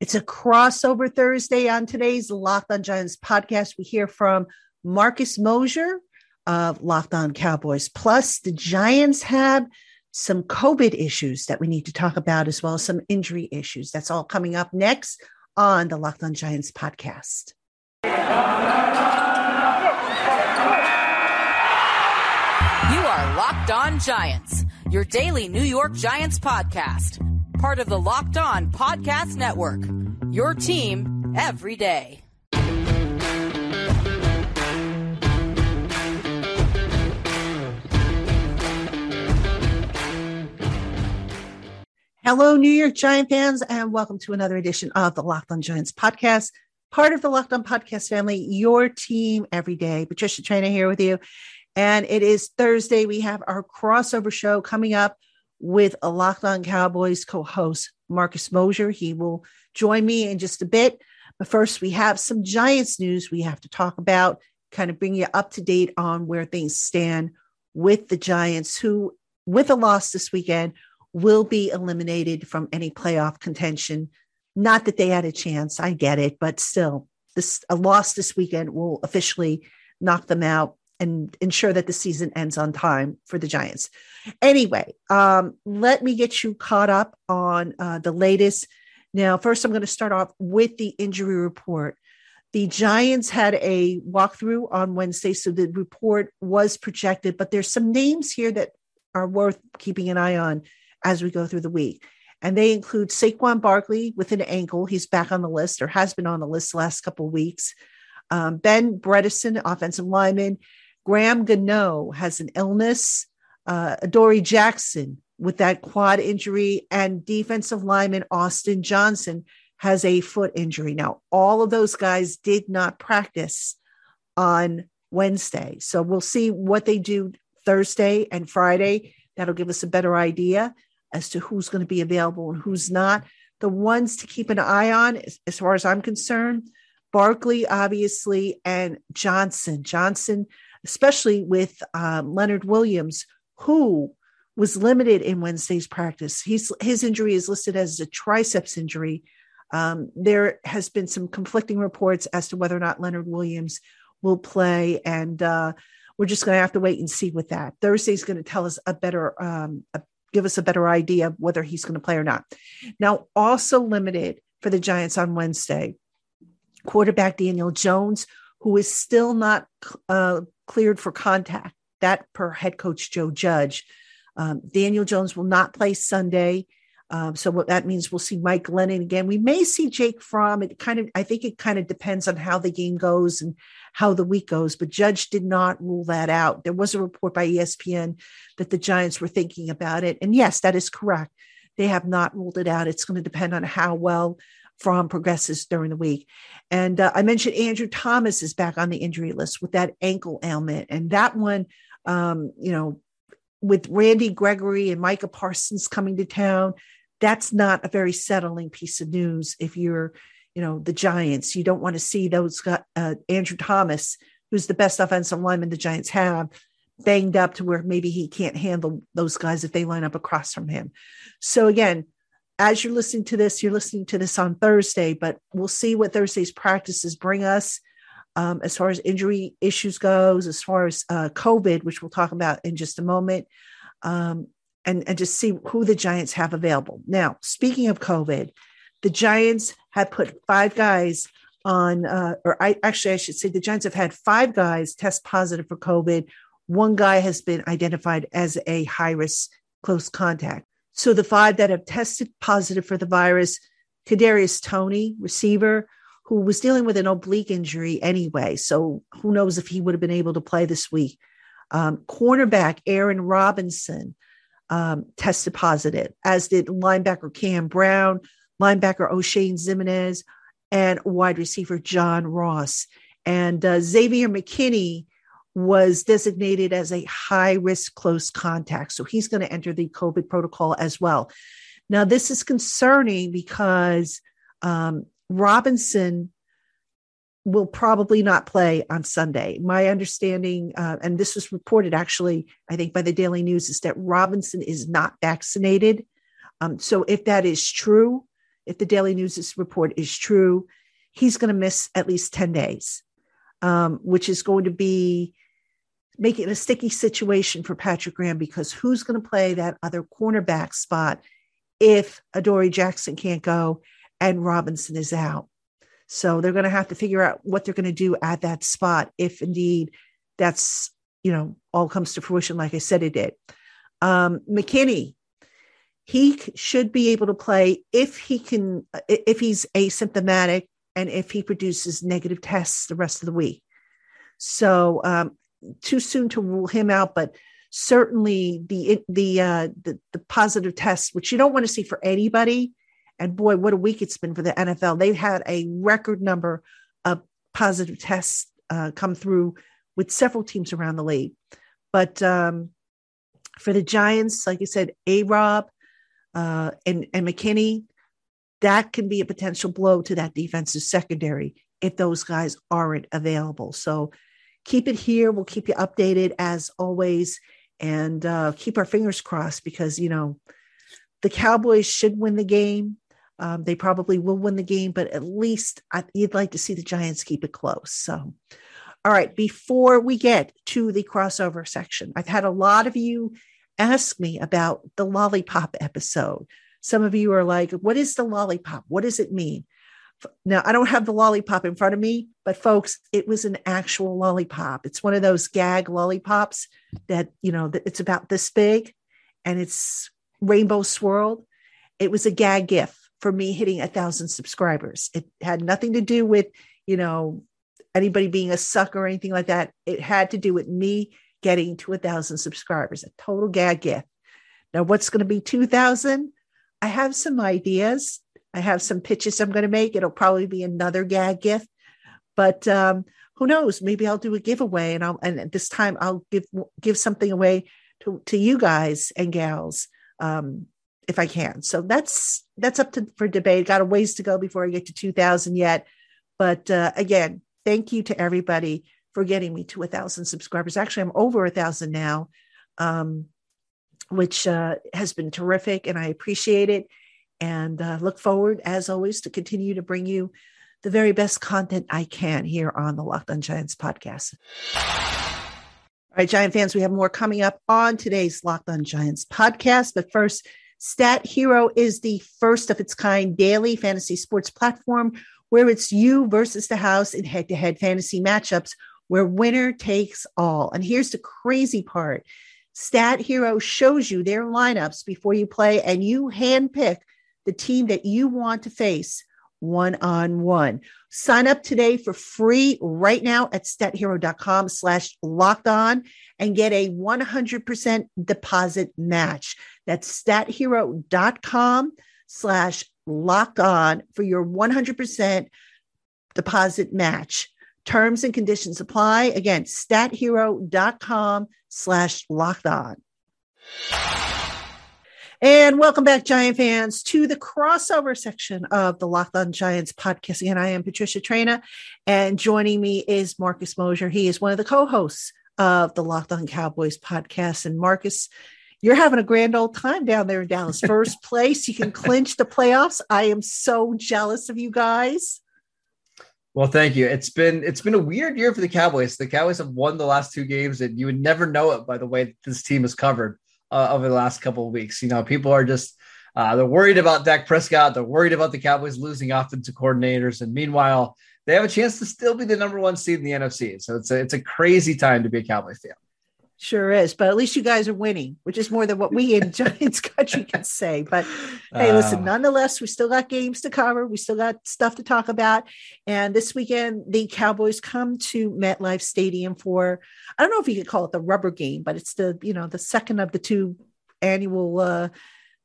It's a crossover Thursday on today's Locked On Giants podcast. We hear from Marcus Mosher of Locked On Cowboys. Plus, the Giants have some COVID issues that we need to talk about, as well as some injury issues. That's all coming up next on the Locked On Giants podcast. You are Locked On Giants, your daily New York Giants podcast part of the Locked On Podcast Network. Your team every day. Hello, New York Giant fans, and welcome to another edition of the Locked On Giants podcast, part of the Locked On Podcast family, your team every day. Patricia Traina here with you. And it is Thursday. We have our crossover show coming up with a Locked On Cowboys co host, Marcus Mosher. He will join me in just a bit. But first, we have some Giants news we have to talk about, kind of bring you up to date on where things stand with the Giants, who, with a loss this weekend, will be eliminated from any playoff contention. Not that they had a chance, I get it, but still, this a loss this weekend will officially knock them out and ensure that the season ends on time for the Giants. Anyway, um, let me get you caught up on uh, the latest. Now, first, I'm going to start off with the injury report. The Giants had a walkthrough on Wednesday, so the report was projected, but there's some names here that are worth keeping an eye on as we go through the week. And they include Saquon Barkley with an ankle. He's back on the list or has been on the list the last couple of weeks. Um, ben Bredeson, offensive lineman, Graham Gano has an illness. Uh, Adoree Jackson with that quad injury, and defensive lineman Austin Johnson has a foot injury. Now, all of those guys did not practice on Wednesday. So we'll see what they do Thursday and Friday. That'll give us a better idea as to who's going to be available and who's not. The ones to keep an eye on, as far as I'm concerned, Barkley, obviously, and Johnson. Johnson especially with um, Leonard Williams, who was limited in Wednesday's practice. He's, his injury is listed as a triceps injury. Um, there has been some conflicting reports as to whether or not Leonard Williams will play, and uh, we're just going to have to wait and see with that. Thursday is going to tell us a better, um, a, give us a better idea of whether he's going to play or not. Now, also limited for the Giants on Wednesday, quarterback Daniel Jones, who is still not uh, cleared for contact. That per head coach Joe Judge. Um, Daniel Jones will not play Sunday. Um, so what that means, we'll see Mike Glennon again. We may see Jake Fromm. It kind of, I think it kind of depends on how the game goes and how the week goes. But Judge did not rule that out. There was a report by ESPN that the Giants were thinking about it, and yes, that is correct. They have not ruled it out. It's going to depend on how well Fromm progresses during the week. And uh, I mentioned Andrew Thomas is back on the injury list with that ankle ailment. And that one, um, you know, with Randy Gregory and Micah Parsons coming to town, that's not a very settling piece of news if you're, you know, the Giants. You don't want to see those uh, Andrew Thomas, who's the best offensive lineman the Giants have, banged up to where maybe he can't handle those guys if they line up across from him. So again, as you're listening to this, you're listening to this on Thursday, but we'll see what Thursday's practices bring us um, as far as injury issues goes, as far as uh, COVID, which we'll talk about in just a moment, um, and and just see who the Giants have available. Now, speaking of COVID, the Giants have put five guys on, uh, or I actually I should say the Giants have had five guys test positive for COVID. One guy has been identified as a high risk close contact. So the five that have tested positive for the virus, Kadarius Toney, receiver, who was dealing with an oblique injury anyway. So who knows if he would have been able to play this week. Um, cornerback Aaron Robinson um, tested positive, as did linebacker Cam Brown, linebacker Oshane Ximines, and wide receiver John Ross. And uh, Xavier McKinney was designated as a high risk close contact. So he's going to enter the COVID protocol as well. Now, this is concerning because um, Robinson will probably not play on Sunday. My understanding, uh, and this was reported actually, I think, by the Daily News, is that Robinson is not vaccinated. Um, so if that is true, if the Daily News report is true, he's going to miss at least 10 days, um, which is going to be making it a sticky situation for Patrick Graham because who's going to play that other cornerback spot if Adoree Jackson can't go and Robinson is out? So they're going to have to figure out what they're going to do at that spot if indeed that's, you know, all comes to fruition, like I said it did. Um, McKinney, he should be able to play if he can, if he's asymptomatic and if he produces negative tests the rest of the week. So um, too soon to rule him out, but certainly the the uh, the, the positive tests, which you don't want to see for anybody, and boy, what a week it's been for the NFL. They've had a record number of positive tests uh, come through with several teams around the league. But um, for the Giants, like I said, A Rob uh, and, and McKinney, that can be a potential blow to that defensive secondary if those guys aren't available. So keep it here. We'll keep you updated as always and uh, keep our fingers crossed because, you know, the Cowboys should win the game. Um, they probably will win the game, but at least I, you'd like to see the Giants keep it close. So, all right, before we get to the crossover section, I've had a lot of you ask me about the lollipop episode. Some of you are like, what is the lollipop? What does it mean? Now, I don't have the lollipop in front of me, but folks, it was an actual lollipop. It's one of those gag lollipops that, you know, it's about this big and it's rainbow swirled. It was a gag gift for me hitting a thousand subscribers. It had nothing to do with, you know, anybody being a sucker or anything like that. It had to do with me getting to a thousand subscribers, a total gag gift. Now, what's going to be 2000? I have some ideas. I have some pitches I'm going to make. It'll probably be another gag gift, but um, who knows? Maybe I'll do a giveaway, and I'll and this time I'll give give something away to to you guys and gals. Um, if I can. So that's that's up to for debate. Got a ways to go before I get to 2000 yet. But uh, again, thank you to everybody for getting me to a thousand subscribers. Actually, I'm over a thousand now, um, which uh, has been terrific, and I appreciate it. And uh, look forward, as always, to continue to bring you the very best content I can here on the Locked On Giants podcast. All right, Giant fans, we have more coming up on today's Locked On Giants podcast. But first, Stat Hero is the first of its kind daily fantasy sports platform where it's you versus the house in head to head fantasy matchups where winner takes all. And here's the crazy part Stat Hero shows you their lineups before you play, and you handpick the team that you want to face one on one. Sign up today for free right now at stathero.com slash locked on and get a 100% deposit match. That's stathero.com slash locked on for your 100% deposit match. Terms and conditions apply. Again, stathero.com slash locked on. And welcome back, Giant fans, to the crossover section of the Locked On Giants podcast. And I am Patricia Traina, and joining me is Marcus Mosher. He is one of the co hosts of the Locked On Cowboys podcast. And Marcus, you're having a grand old time down there in Dallas. First place, you can clinch the playoffs. I am so jealous of you guys. Well, thank you. It's been it's been a weird year for the Cowboys. The Cowboys have won the last two games, and you would never know it by the way this team is covered uh, over the last couple of weeks. You know, people are just uh, they're worried about Dak Prescott. They're worried about the Cowboys losing offensive coordinators, and meanwhile, they have a chance to still be the number one seed in the NFC. So it's a, it's a crazy time to be a Cowboy fan. Sure is, but at least you guys are winning, which is more than what we in Giants country can say. But hey, listen, uh, nonetheless, we still got games to cover. We still got stuff to talk about. And this weekend, the Cowboys come to MetLife Stadium for I don't know if you could call it the rubber game, but it's the you know the second of the two annual uh,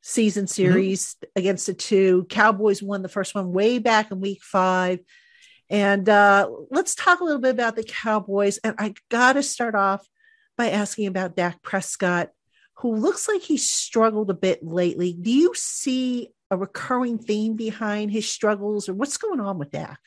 season mm-hmm. series mm-hmm. against the two. Cowboys won the first one way back in Week Five. And uh, let's talk a little bit about the Cowboys. And I got to start off by asking about Dak Prescott, who looks like he's struggled a bit lately. Do you see a recurring theme behind his struggles, or what's going on with Dak?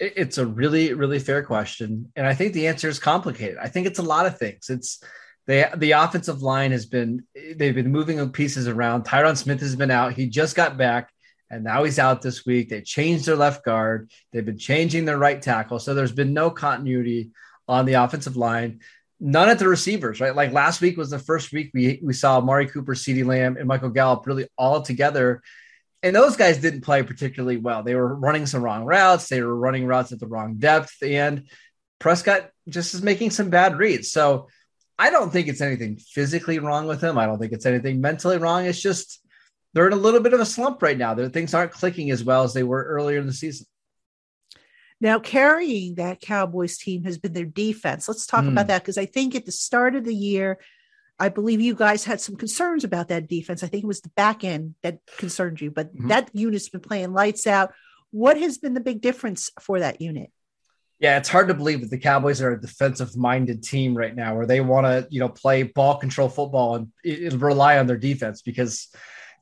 It's a really, really fair question. And I think the answer is complicated. I think it's a lot of things. It's they, the offensive line has been, they've been moving pieces around. Tyron Smith has been out. He just got back. and now he's out this week. They changed their left guard. They've been changing their right tackle. So there's been no continuity on the offensive line. None at the receivers, right? Like last week was the first week we, we saw Amari Cooper, CeeDee Lamb, and Michael Gallup really all together. And those guys didn't play particularly well. They were running some wrong routes. They were running routes at the wrong depth. And Prescott just is making some bad reads. So I don't think it's anything physically wrong with him. I don't think it's anything mentally wrong. It's just they're in a little bit of a slump right now. Their things aren't clicking as well as they were earlier in the season. Now, carrying that Cowboys team has been their defense. Let's talk mm. about that because I think at the start of the year, I believe you guys had some concerns about that defense. I think it was the back end that concerned you, but mm-hmm. that unit's been playing lights out. What has been the big difference for that unit? Yeah, it's hard to believe that the Cowboys are a defensive minded team right now where they want to, you know, play ball control football and, and rely on their defense because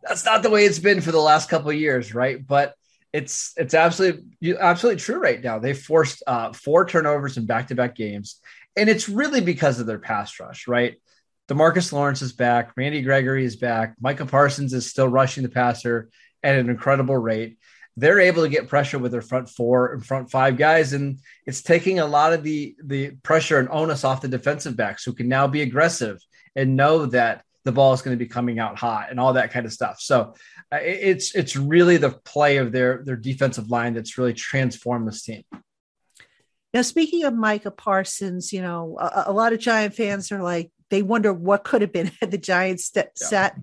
that's not the way it's been for the last couple of years, right? But it's it's absolutely absolutely true right now. They forced uh, four turnovers in back to back games, and it's really because of their pass rush, right? Demarcus Lawrence is back, Randy Gregory is back, Micah Parsons is still rushing the passer at an incredible rate. They're able to get pressure with their front four and front five guys, and it's taking a lot of the the pressure and onus off the defensive backs who can now be aggressive and know that the ball is going to be coming out hot and all that kind of stuff. So uh, it's it's really the play of their their defensive line that's really transformed this team. Now, speaking of Micah Parsons, you know, a, a lot of Giant fans are like they wonder what could have been had the Giants st- yeah. sat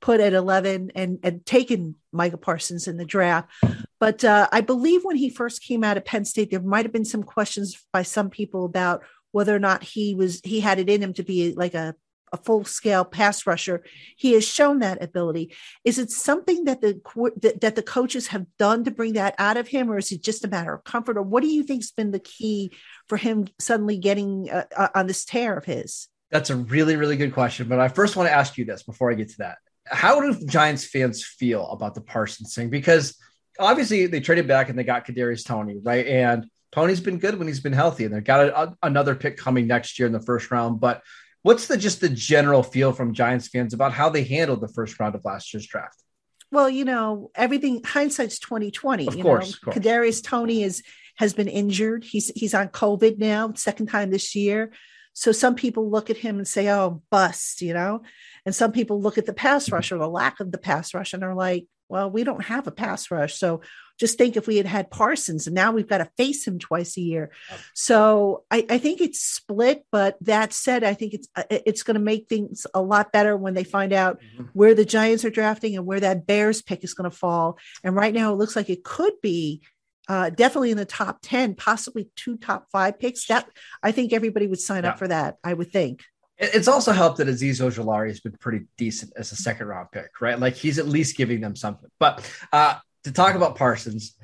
put at 11 and, and taken Micah Parsons in the draft. But uh, I believe when he first came out of Penn State, there might have been some questions by some people about whether or not he was he had it in him to be like a a full scale pass rusher. He has shown that ability. Is it something that the that, that the coaches have done to bring that out of him, or is it just a matter of comfort? Or what do you think's been the key for him suddenly getting uh, uh, on this tear of his? That's a really really good question. But I first want to ask you this before I get to that: How do Giants fans feel about the Parsons thing? Because obviously they traded back and they got Kadarius Toney, right? And Toney's been good when he's been healthy, and they've got a, a, another pick coming next year in the first round, but What's the just the general feel from Giants fans about how they handled the first round of last year's draft? Well, you know, everything hindsight's 2020. Of you course, know, of course. Kadarius Toney is has been injured. He's he's on COVID now, second time this year. So some people look at him and say, "Oh, bust," you know, and some people look at the pass mm-hmm. rush or the lack of the pass rush and are like, "Well, we don't have a pass rush, so just think if we had had Parsons and now we've got to face him twice a year. So I, I think it's split, but that said, I think it's uh, it's going to make things a lot better when they find out mm-hmm. where the Giants are drafting and where that Bears pick is going to fall. And right now, it looks like it could be uh, definitely in the top 10, possibly two top five picks. That I think everybody would sign yeah. up for that. I would think. It's also helped that Azeez Ojulari has been pretty decent as a second round pick, right? Like he's at least giving them something. But uh, to talk about Parsons,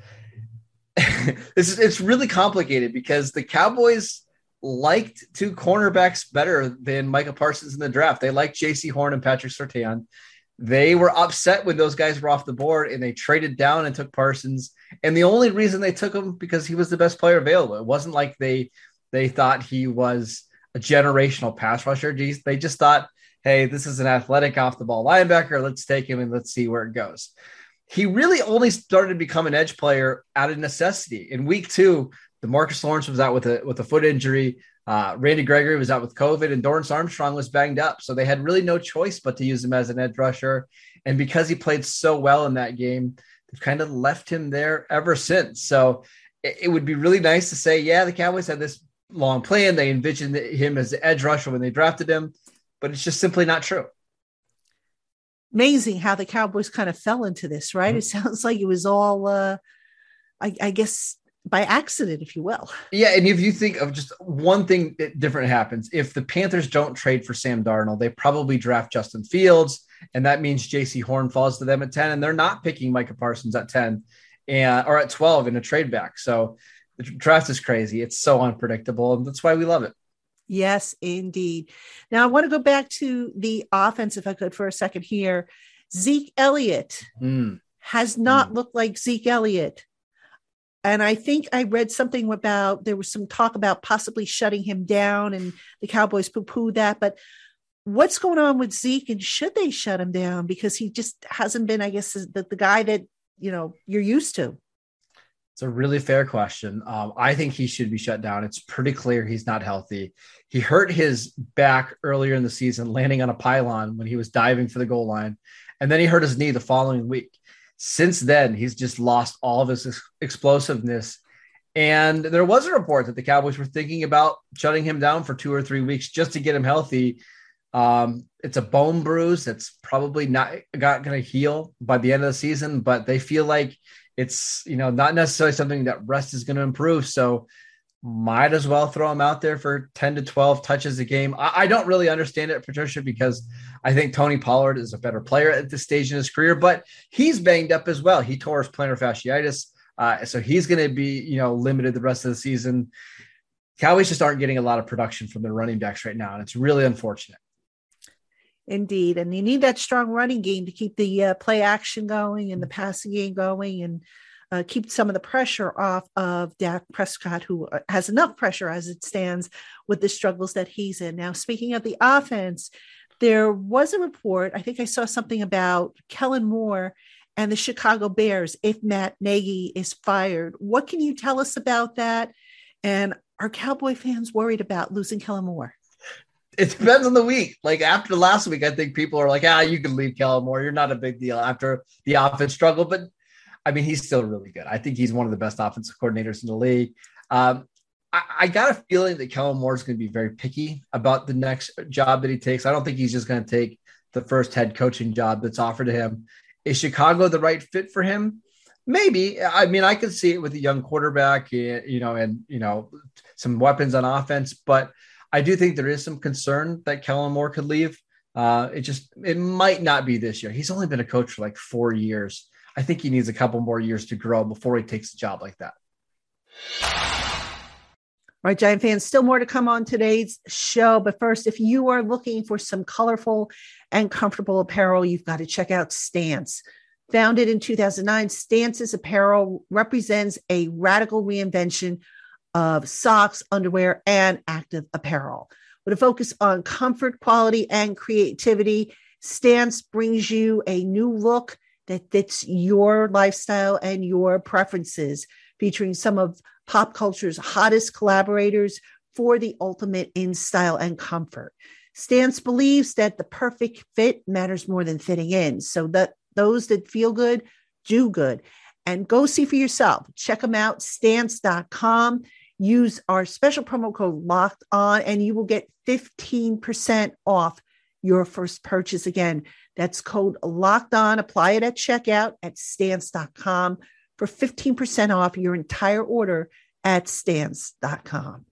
it's, it's really complicated because the Cowboys liked two cornerbacks better than Micah Parsons in the draft. They liked Jaycee Horn and Patrick Surtain. They were upset when those guys were off the board and they traded down and took Parsons. And the only reason they took him because he was the best player available. It wasn't like they they thought he was a generational pass rusher. They just thought, hey, this is an athletic off the ball linebacker. Let's take him and let's see where it goes he really only started to become an edge player out of necessity. In week two, DeMarcus Lawrence was out with a with a foot injury. Uh, Randy Gregory was out with COVID, and Dorance Armstrong was banged up. So they had really no choice but to use him as an edge rusher. And because he played so well in that game, they've kind of left him there ever since. So it, it would be really nice to say, yeah, the Cowboys had this long plan. They envisioned him as the edge rusher when they drafted him, but it's just simply not true amazing how the Cowboys kind of fell into this, right? Mm-hmm. It sounds like it was all, uh, I, I, guess, by accident, if you will. Yeah, and if you think of just one thing that different happens, if the Panthers don't trade for Sam Darnold, they probably draft Justin Fields, and that means Jaycee Horn falls to them at ten, and they're not picking Micah Parsons at ten, and or at twelve in a trade back. So the draft is crazy. It's so unpredictable, and that's why we love it. Yes, indeed. Now I want to go back to the offense, if I could, for a second here. Zeke Elliott mm. has not mm. looked like Zeke Elliott. And I think I read something about there was some talk about possibly shutting him down, and the Cowboys poo pooed that. But what's going on with Zeke, and should they shut him down? Because he just hasn't been, I guess, the, the guy that you know you're used to? It's a really fair question. Um, I think he should be shut down. It's pretty clear he's not healthy. He hurt his back earlier in the season, landing on a pylon when he was diving for the goal line, and then he hurt his knee the following week. Since then, he's just lost all of his ex- explosiveness. And there was a report that the Cowboys were thinking about shutting him down for two or three weeks just to get him healthy. Um, it's a bone bruise that's probably not, not going to heal by the end of the season, but they feel like it's you know not necessarily something that rest is going to improve. So might as well throw him out there for 10 to 12 touches a game. I, I, don't really understand it, Patricia, because I think Tony Pollard is a better player at this stage in his career, but he's banged up as well. He tore his plantar fasciitis. Uh, so he's going to be, you know, limited the rest of the season. Cowboys just aren't getting a lot of production from their running backs right now, and it's really unfortunate. Indeed, and you need that strong running game to keep the uh, play action going and the passing game going, and uh, keep some of the pressure off of Dak Prescott, who uh, has enough pressure as it stands with the struggles that he's in. Now, speaking of the offense, there was a report, I think I saw something about Kellen Moore and the Chicago Bears if Matt Nagy is fired. What can you tell us about that? And are Cowboy fans worried about losing Kellen Moore? It depends on the week. Like after last week, I think people are like, ah, you can leave Kellen Moore. You're not a big deal after the offense struggle. But I mean, he's still really good. I think he's one of the best offensive coordinators in the league. Um, I, I, got a feeling that Kellen Moore is going to be very picky about the next job that he takes. I don't think he's just going to take the first head coaching job that's offered to him. Is Chicago the right fit for him? Maybe. I mean, I could see it with a young quarterback, eh, you know, and you know, some weapons on offense. But I do think there is some concern that Kellen Moore could leave. Uh, it just it might not be this year. He's only been a coach for like four years. I think he needs a couple more years to grow before he takes a job like that. All right, Giant fans, still more to come on today's show. But first, if you are looking for some colorful and comfortable apparel, you've got to check out Stance. Founded in 2009, Stance's apparel represents a radical reinvention of socks, underwear, and active apparel. With a focus on comfort, quality, and creativity, Stance brings you a new look that fits your lifestyle and your preferences, featuring some of pop culture's hottest collaborators for the ultimate in style and comfort. Stance believes that the perfect fit matters more than fitting in. So that those that feel good do good. And go see for yourself. Check them out, stance.com. Use our special promo code locked on, and you will get 15% off your first purchase. Again, that's code locked on. Apply it at checkout at stance.com for 15% off your entire order at stance.com.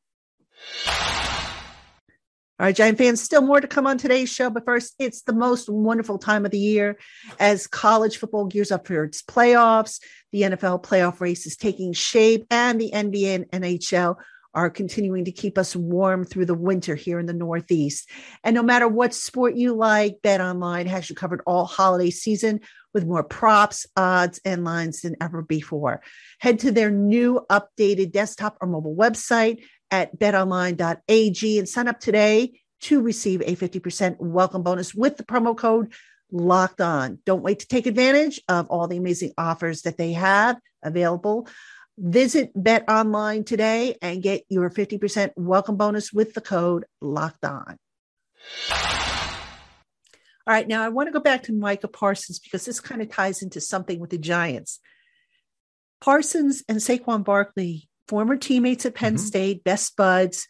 All right, Giant fans, still more to come on today's show. But first, it's the most wonderful time of the year as college football gears up for its playoffs. The NFL playoff race is taking shape, and the NBA and NHL are continuing to keep us warm through the winter here in the Northeast. And no matter what sport you like, Bet Online has you covered all holiday season with more props, odds, and lines than ever before. Head to their new updated desktop or mobile website at betonline.ag and sign up today to receive a 50% welcome bonus with the promo code locked on. Don't wait to take advantage of all the amazing offers that they have available Visit Bet Online today and get your 50% welcome bonus with the code locked on. All right, now I want to go back to Micah Parsons because this kind of ties into something with the Giants. Parsons and Saquon Barkley, former teammates at Penn mm-hmm. State, best buds.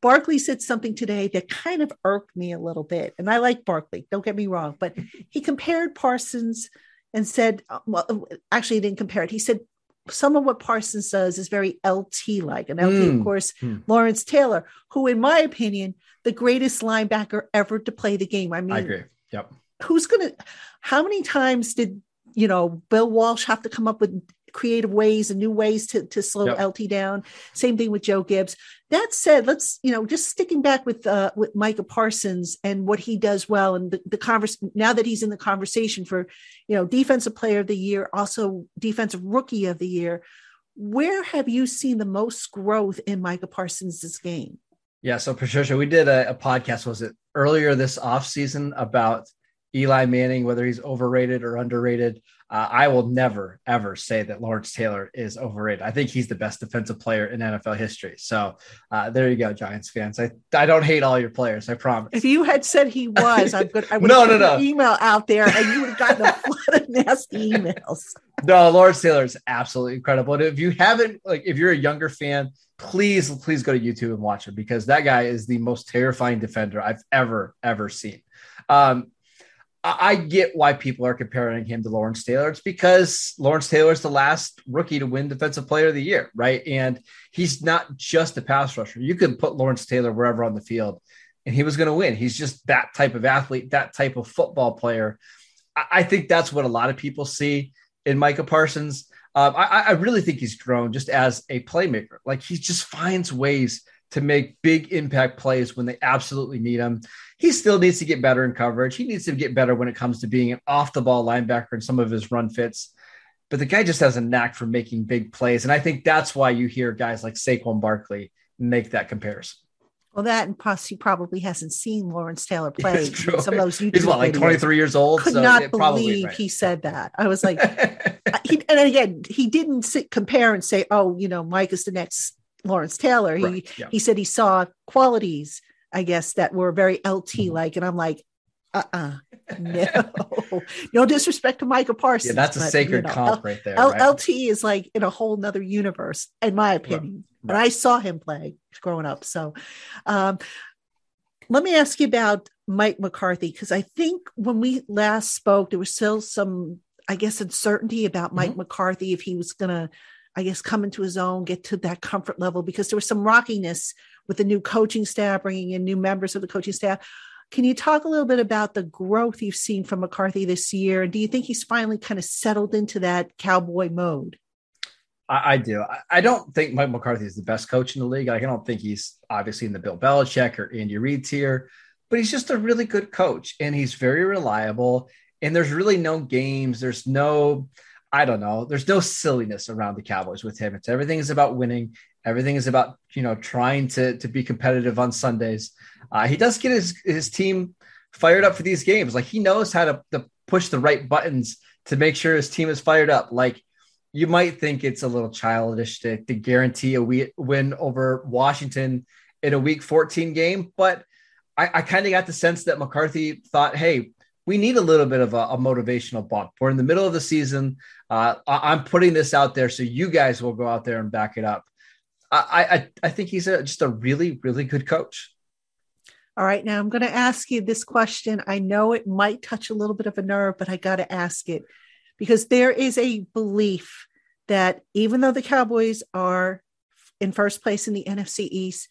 Barkley said something today that kind of irked me a little bit. And I like Barkley, don't get me wrong, but he compared Parsons and said, well, actually, he didn't compare it. He said some of what Parsons does is very LT like. And LT, mm. of course, mm. Lawrence Taylor, who, in my opinion, the greatest linebacker ever to play the game. I mean, I agree. Yep. Who's going to, how many times did, you know, Bill Walsh have to come up with creative ways and new ways to, to slow yep. LT down. Same thing with Joe Gibbs. That said, let's, you know, just sticking back with uh, with Micah Parsons and what he does well and the, the converse now that he's in the conversation for, you know, defensive player of the year, also defensive rookie of the year. Where have you seen the most growth in Micah Parsons' game? Yeah, so Patricia, we did a, a podcast, was it earlier this offseason about Eli Manning, whether he's overrated or underrated. uh, I will never ever say that Lawrence Taylor is overrated. I think he's the best defensive player in NFL history. So uh, there you go, Giants fans. I, I don't hate all your players. I promise. If you had said he was, I'm good. I would no, no, no. email out there, and you would have gotten a flood of nasty emails. no, Lawrence Taylor is absolutely incredible. And if you haven't, like, if you're a younger fan, please, please go to YouTube and watch him because that guy is the most terrifying defender I've ever, ever seen. Um, I get why people are comparing him to Lawrence Taylor. It's because Lawrence Taylor is the last rookie to win Defensive Player of the Year, right? And he's not just a pass rusher. You can put Lawrence Taylor wherever on the field, and he was going to win. He's just that type of athlete, that type of football player. I think that's what a lot of people see in Micah Parsons. Um, I, I really think he's grown just as a playmaker. Like he just finds ways to make big impact plays when they absolutely need him. He still needs to get better in coverage. He needs to get better when it comes to being an off the ball linebacker in some of his run fits. But the guy just has a knack for making big plays. And I think that's why you hear guys like Saquon Barkley make that comparison. Well, that and plus he probably hasn't seen Lawrence Taylor play. Some of those YouTube He's what, like 23 years old. Could so not believe right. he said that. I was like, he, and again, he didn't sit, compare and say, "Oh, you know, Mike is the next Lawrence Taylor. He right, yeah. he said he saw qualities, I guess, that were very LT mm-hmm. like, and I'm like, uh uh no, no disrespect to Micah Parsons. Yeah, that's a but, sacred you know, comp right there. Right? LT is like in a whole nother universe, in my opinion. Right. And I saw him play growing up. So, um, let me ask you about Mike McCarthy because I think when we last spoke, there was still some, I guess, uncertainty about mm-hmm. Mike McCarthy if he was going to I guess, come into his own, get to that comfort level because there was some rockiness with the new coaching staff, bringing in new members of the coaching staff. Can you talk a little bit about the growth you've seen from McCarthy this year? And do you think he's finally kind of settled into that cowboy mode? I, I do. I, I don't think Mike McCarthy is the best coach in the league. Like, I don't think he's obviously in the Bill Belichick or Andy Reid tier, but he's just a really good coach and he's very reliable. And there's really no games. There's no, I don't know. There's no silliness around the Cowboys with him. It's everything is about winning. Everything is about you know trying to to be competitive on Sundays. Uh, he does get his his team fired up for these games. Like he knows how to, to push the right buttons to make sure his team is fired up. Like you might think it's a little childish to, to guarantee a win over Washington in a Week 14 game, but I, I kind of got the sense that McCarthy thought, hey, we need a little bit of a, a, motivational bump. We're in the middle of the season. Uh, I, am putting this out there so you guys will go out there and back it up. I I, I think he's a, just a really really good coach. All right, now I'm going to ask you this question. I know it might touch a little bit of a nerve, but I got to ask it because there is a belief that even though the Cowboys are in first place in the NFC East,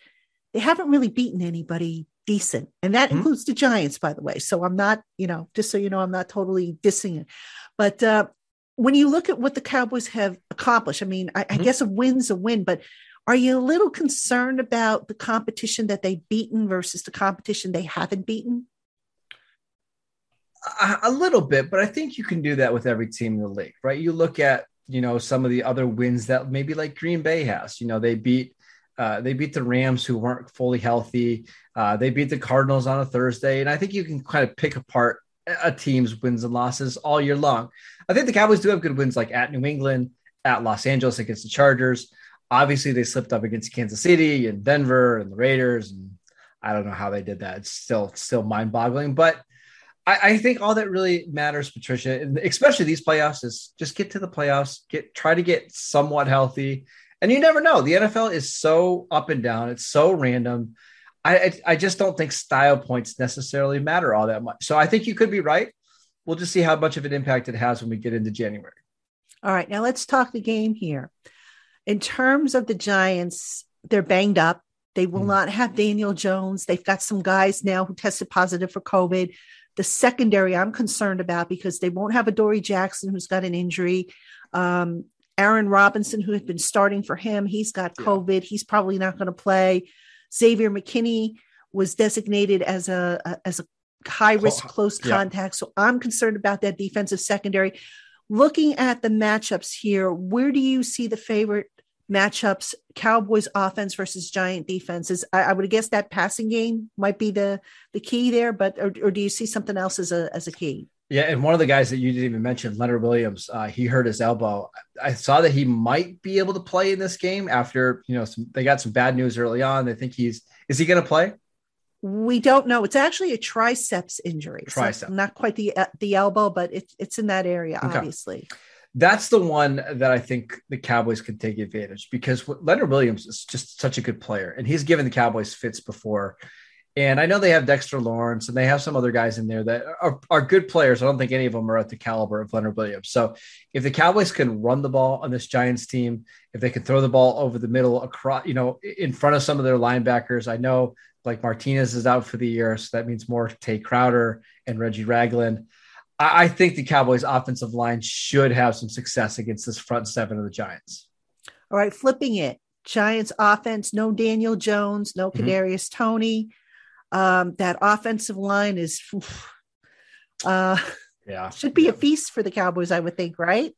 they haven't really beaten anybody decent. And that mm-hmm. includes the Giants, by the way. So I'm not, you know, just so you know, I'm not totally dissing it. But uh, when you look at what the Cowboys have accomplished, I mean, I, mm-hmm. I guess a win's a win, but are you a little concerned about the competition that they've beaten versus the competition they haven't beaten? A, a little bit, but I think you can do that with every team in the league, right? You look at, you know, some of the other wins that maybe like Green Bay has. You know, they beat uh, they beat the Rams, who weren't fully healthy. Uh, they beat the Cardinals on a Thursday, and I think you can kind of pick apart a team's wins and losses all year long. I think the Cowboys do have good wins, like at New England, at Los Angeles against the Chargers. Obviously, they slipped up against Kansas City and Denver and the Raiders, and I don't know how they did that. It's still still mind boggling, but. I, I think all that really matters, Patricia, especially these playoffs, is just get to the playoffs, get try to get somewhat healthy, and you never know. The NFL is so up and down. It's so random. I, I, just don't think style points necessarily matter all that much. So I think you could be right. We'll just see how much of an impact it has when we get into January. All right, now let's talk the game here. In terms of the Giants, they're banged up. They will mm. not have Daniel Jones. They've got some guys now who tested positive for COVID. The secondary, I'm concerned about because they won't have Adoree Jackson, who's got an injury. Um, Aaron Robinson, who had been starting for him, he's got COVID. He's probably not going to play. Xavier McKinney was designated as a, a as a high risk close yeah. contact. So I'm concerned about that defensive secondary. Looking at the matchups here, where do you see the favorite matchups? Cowboys offense versus Giant defenses. I, I would guess that passing game might be the the key there, but or, or do you see something else as a as a key? Yeah, and one of the guys that you didn't even mention, Leonard Williams, uh, he hurt his elbow. I saw that he might be able to play in this game after you know some, they got some bad news early on. They think he's is he going to play? We don't know. It's actually a triceps injury. Tricep, so not quite the uh, the elbow, but it's it's in that area, okay. obviously. That's the one that I think the Cowboys can take advantage because Leonard Williams is just such a good player, and he's given the Cowboys fits before. And I know they have Dexter Lawrence and they have some other guys in there that are, are good players. I don't think any of them are at the caliber of Leonard Williams. So if the Cowboys can run the ball on this Giants team, if they can throw the ball over the middle across, you know, in front of some of their linebackers, I know like Martinez is out for the year. So that means more Tae Crowder and Reggie Ragland. I, I think the Cowboys offensive line should have some success against this front seven of the Giants. All right, flipping it. Giants offense, no Daniel Jones, no mm-hmm. Kadarius mm-hmm. Toney um, that offensive line is, uh, yeah, should be yeah. a feast for the Cowboys, I would think, right?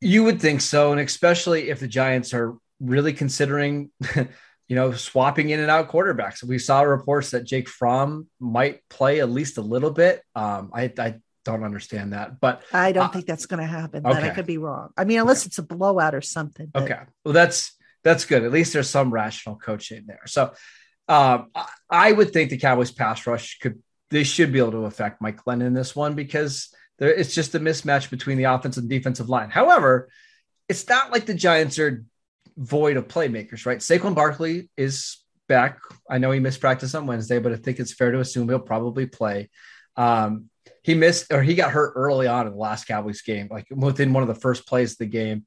You would think so, and especially if the Giants are really considering, you know, swapping in and out quarterbacks. We saw reports that Jake Fromm might play at least a little bit. Um, I, I don't understand that, but I don't uh, think that's going to happen. Okay. But I could be wrong. I mean, unless okay. it's a blowout or something. But... Okay, well, that's that's good. At least there's some rational coaching there. So um, I would think the Cowboys pass rush could they should be able to affect Mike Glennon in this one because there, it's just a mismatch between the offensive and defensive line. However, it's not like the Giants are void of playmakers, right? Saquon Barkley is back. I know he missed practice on Wednesday, but I think it's fair to assume he'll probably play. Um, he missed or he got hurt early on in the last Cowboys game, like within one of the first plays of the game.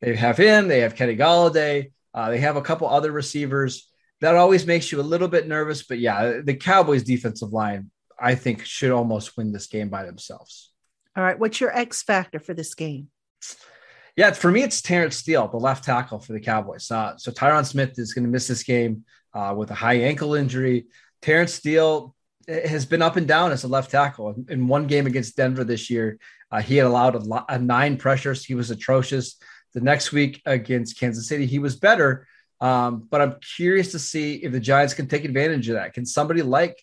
They have him, they have Kenny Golladay, uh, they have a couple other receivers that always makes you a little bit nervous. But yeah, the Cowboys defensive line, I think, should almost win this game by themselves. All right. What's your X factor for this game? Yeah, for me, it's Terence Steele, the left tackle for the Cowboys. Uh, so Tyron Smith is going to miss this game uh, with a high ankle injury. Terence Steele eh, has been up and down as a left tackle. In one game against Denver this year, uh, he had allowed a, lot, a nine pressures. He was atrocious. The next week against Kansas City, he was better, um, but I'm curious to see if the Giants can take advantage of that. Can somebody like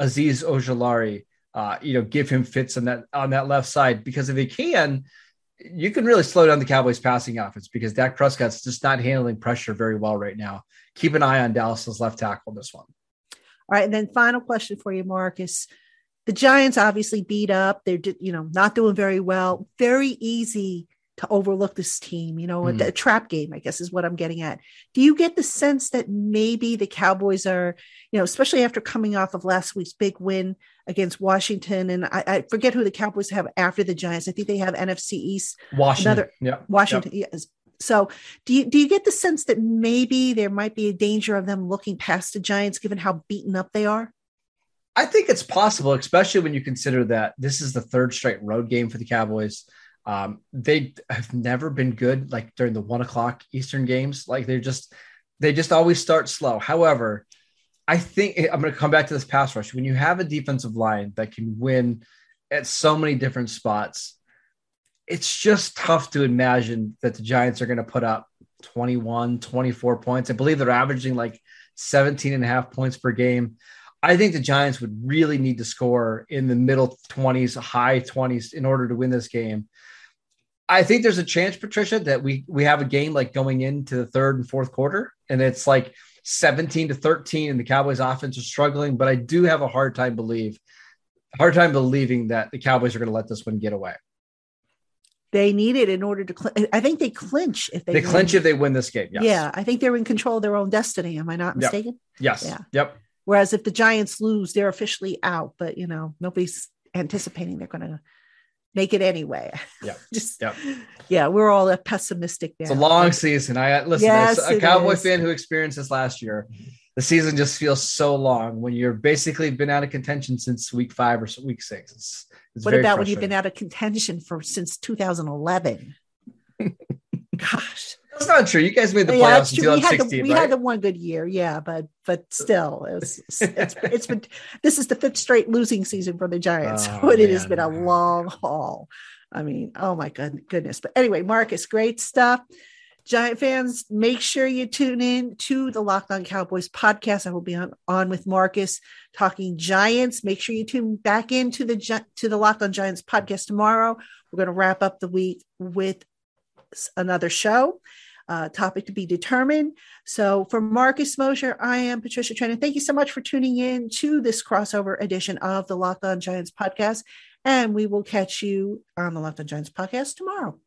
Azeez Ojulari, uh, you know, give him fits on that on that left side? Because if they can, you can really slow down the Cowboys' passing offense because Dak Prescott's just not handling pressure very well right now. Keep an eye on Dallas's left tackle this one. All right, and then final question for you, Marcus. The Giants obviously beat up. They're you know not doing very well. Very easy to overlook this team, you know, mm. a, a, trap game, I guess is what I'm getting at. Do you get the sense that maybe the Cowboys are, you know, especially after coming off of last week's big win against Washington, and I, I forget who the Cowboys have after the Giants. I think they have NFC East. Washington. Another, yeah. Washington. Yep. Yes. So do you do you get the sense that maybe there might be a danger of them looking past the Giants given how beaten up they are? I think it's possible, especially when you consider that this is the third straight road game for the Cowboys. Um, they have never been good like during the one o'clock Eastern games. Like they're just they just always start slow. However, I think I'm going to come back to this pass rush. When you have a defensive line that can win at so many different spots, it's just tough to imagine that the Giants are going to put up 21, 24 points. I believe they're averaging like 17 and a half points per game. I think the Giants would really need to score in the middle 20s, high 20s in order to win this game. I think there's a chance, Patricia, that we we have a game like going into the third and fourth quarter, and it's like 17 to 13, and the Cowboys offense is struggling. But I do have a hard time believe hard time believing that the Cowboys are going to let this one get away. They need it in order to. Cl- I think they clinch if they. They win. clinch if they win this game. Yes. Yeah, I think they're in control of their own destiny. Am I not mistaken? Yep. Yes. Yeah. Yep. Whereas if the Giants lose, they're officially out. But you know, nobody's anticipating they're going to make it anyway. Yeah. Just yeah. Yeah, we're all a pessimistic now. It's a long season. I uh, listen yes, as a Cowboy is. fan who experienced this last year. The season just feels so long when you're basically been out of contention since week five or week six. It's, it's what about when you've been out of contention for since 2011? Gosh. That's not true. You guys made the yeah, playoffs in 2016. We, had the, we right? had the one good year, yeah, but but still, it was, it's, it's been this is the fifth straight losing season for the Giants. Oh, so it man. has been a long haul. I mean, oh my god, goodness. But anyway, Marcus, great stuff. Giant fans, make sure you tune in to the Locked On Cowboys podcast. I will be on, on with Marcus talking Giants. Make sure you tune back into the to the Locked On Giants podcast tomorrow. We're going to wrap up the week with another show. Uh, topic to be determined. So, for Marcus Mosher, I am Patricia Traina. Thank you so much for tuning in to this crossover edition of the Locked On Giants podcast. And we will catch you on the Locked On Giants podcast tomorrow.